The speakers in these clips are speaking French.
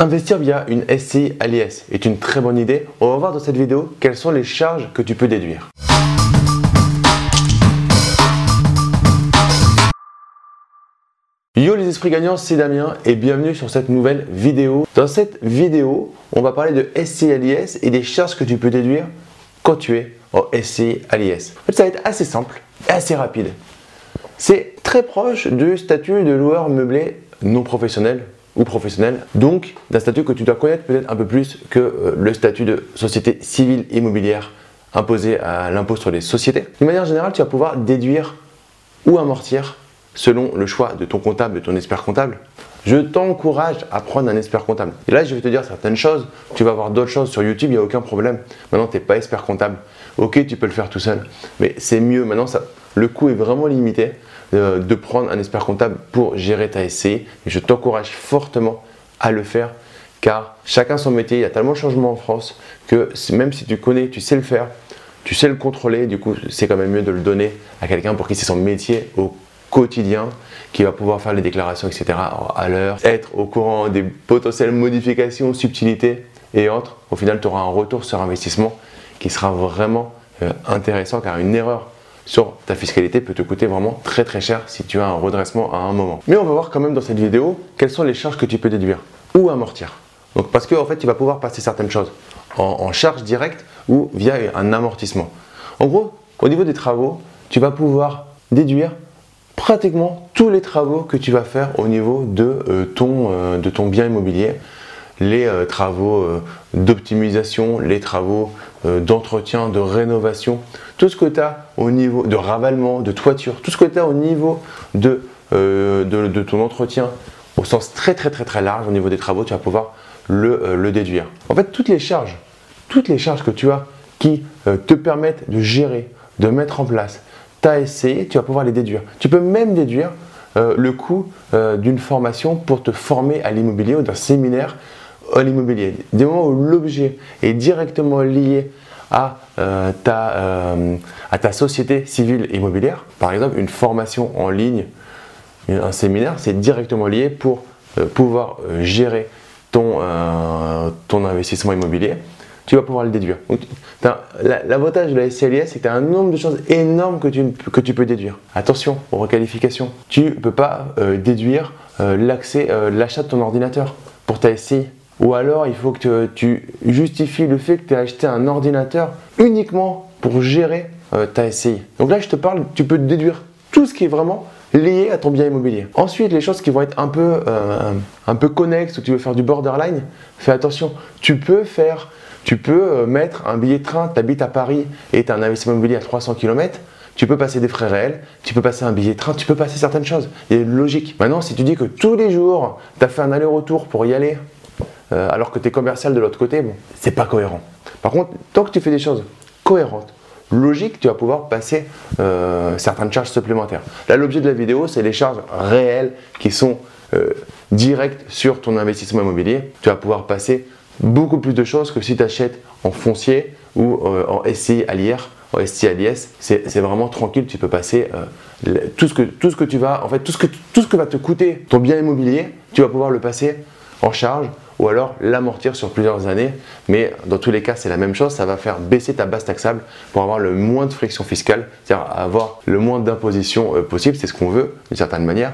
Investir via une SCI à l'IS est une très bonne idée. On va voir dans cette vidéo quelles sont les charges que tu peux déduire. Yo les esprits gagnants, c'est Damien et bienvenue sur cette nouvelle vidéo. Dans cette vidéo, on va parler de SCI à l'IS et des charges que tu peux déduire quand tu es en SCI à l'IS. En fait, ça va être assez simple et assez rapide. C'est très proche du statut de loueur meublé non professionnel ou professionnel, donc d'un statut que tu dois connaître peut-être un peu plus que euh, le statut de société civile immobilière imposé à l'impôt sur les sociétés. De manière générale, tu vas pouvoir déduire ou amortir selon le choix de ton comptable, de ton expert comptable. Je t'encourage à prendre un expert comptable. Et là, je vais te dire certaines choses. Tu vas voir d'autres choses sur YouTube, il n'y a aucun problème. Maintenant, tu n'es pas expert comptable. Ok, tu peux le faire tout seul, mais c'est mieux. Maintenant, ça, le coût est vraiment limité de prendre un expert comptable pour gérer ta SCI. Je t'encourage fortement à le faire car chacun son métier, il y a tellement de changements en France que même si tu connais, tu sais le faire, tu sais le contrôler, du coup c'est quand même mieux de le donner à quelqu'un pour qui c'est son métier au quotidien, qui va pouvoir faire les déclarations, etc. à l'heure, être au courant des potentielles modifications, subtilités et autres. Au final, tu auras un retour sur investissement qui sera vraiment euh, intéressant car une erreur sur ta fiscalité peut te coûter vraiment très très cher si tu as un redressement à un moment. Mais on va voir quand même dans cette vidéo quelles sont les charges que tu peux déduire ou amortir. Donc parce qu'en en fait tu vas pouvoir passer certaines choses en, charge directe ou via un amortissement. En gros, au niveau des travaux, tu vas pouvoir déduire pratiquement tous les travaux que tu vas faire au niveau de, euh, ton, euh, de ton bien immobilier les euh, travaux d'optimisation, les travaux d'entretien, de rénovation, tout ce que tu as au niveau de ravalement, de toiture, tout ce que tu as au niveau euh, de, de, ton entretien au sens très très très très large au niveau des travaux, tu vas pouvoir le, euh, déduire. En fait, toutes les charges, toutes les charges que tu as qui euh, te permettent de gérer, de mettre en place ta SCI, tu vas pouvoir les déduire. Tu peux même déduire le coût d'une formation pour te former à l'immobilier ou d'un séminaire à l'immobilier. Du moment où l'objet est directement lié à, euh, euh, à ta société civile immobilière. Par exemple, une formation en ligne, un séminaire, c'est directement lié pour euh, pouvoir gérer ton, ton investissement immobilier. Tu vas pouvoir le déduire. L'avantage de la SCLIS, c'est que tu as un nombre de choses énormes que tu, que tu peux déduire. Attention aux requalifications. Tu ne peux pas déduire l'accès, l'achat de ton ordinateur pour ta SCI. Ou alors il faut que tu justifies le fait que tu as acheté un ordinateur uniquement pour gérer euh, ta SCI. Donc là je te parle, tu peux déduire tout ce qui est vraiment lié à ton bien immobilier. Ensuite, les choses qui vont être un peu, euh, un peu connexes ou tu veux faire du borderline, fais attention. Tu peux faire, tu peux euh, mettre un billet de train, tu habites à Paris et tu as un investissement immobilier à 300 km. Tu peux passer des frais réels, tu peux passer un billet de train, tu peux passer certaines choses. Il y a une logique. Maintenant, si tu dis que tous les jours, tu as fait un aller-retour pour y aller, euh, alors que tu es commercial de l'autre côté, bon, c'est pas cohérent. Par contre, tant que tu fais des choses cohérentes, logiques, tu vas pouvoir passer euh, certaines charges supplémentaires. Là, l'objet de la vidéo, c'est les charges réelles qui sont euh, directes sur ton investissement immobilier. Tu vas pouvoir passer beaucoup plus de choses que si tu achètes en foncier ou en SCI à l'IR, en l'IS. C'est vraiment tranquille, tu peux passer tout, ce que, tout ce que tu vas, en fait, tout ce que, tout ce que va te coûter ton bien immobilier, tu vas pouvoir le passer en charge ou alors l'amortir sur plusieurs années. Mais dans tous les cas, c'est la même chose. Ça va faire baisser ta base taxable pour avoir le moins de friction fiscale, c'est-à-dire avoir le moins d'imposition euh, possible. C'est ce qu'on veut d'une certaine manière.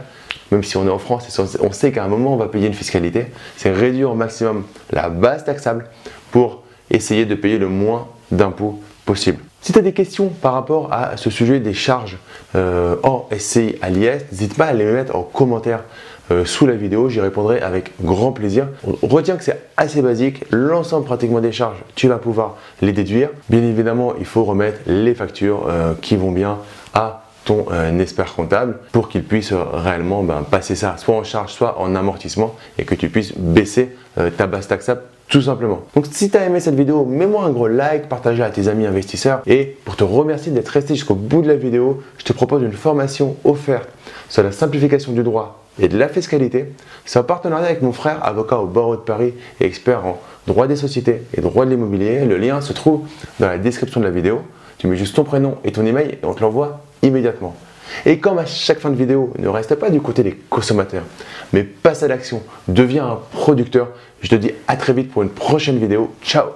Même si on est en France, on sait qu'à un moment on va payer une fiscalité, c'est réduire au maximum la base taxable pour essayer de payer le moins d'impôts possible. Si tu as des questions par rapport à ce sujet des charges euh, en SCI à l'IS, n'hésite pas à les mettre en commentaire euh, sous la vidéo, j'y répondrai avec grand plaisir. Retiens que c'est assez basique, l'ensemble pratiquement des charges, tu vas pouvoir les déduire. Bien évidemment, il faut remettre les factures euh, qui vont bien à ton euh, expert comptable pour qu'il puisse réellement ben, passer ça soit en charge, soit en amortissement et que tu puisses baisser ta base taxable tout simplement. Donc si tu as aimé cette vidéo, mets-moi un gros like, partage à tes amis investisseurs et pour te remercier d'être resté jusqu'au bout de la vidéo, je te propose une formation offerte sur la simplification du droit et de la fiscalité. C'est un partenariat avec mon frère, avocat au barreau de Paris et expert en droit des sociétés et droit de l'immobilier. Le lien se trouve dans la description de la vidéo. Tu mets juste ton prénom et ton email et on te l'envoie immédiatement. Et comme à chaque fin de vidéo, ne reste pas du côté des consommateurs, mais passe à l'action, deviens un producteur. Je te dis à très vite pour une prochaine vidéo. Ciao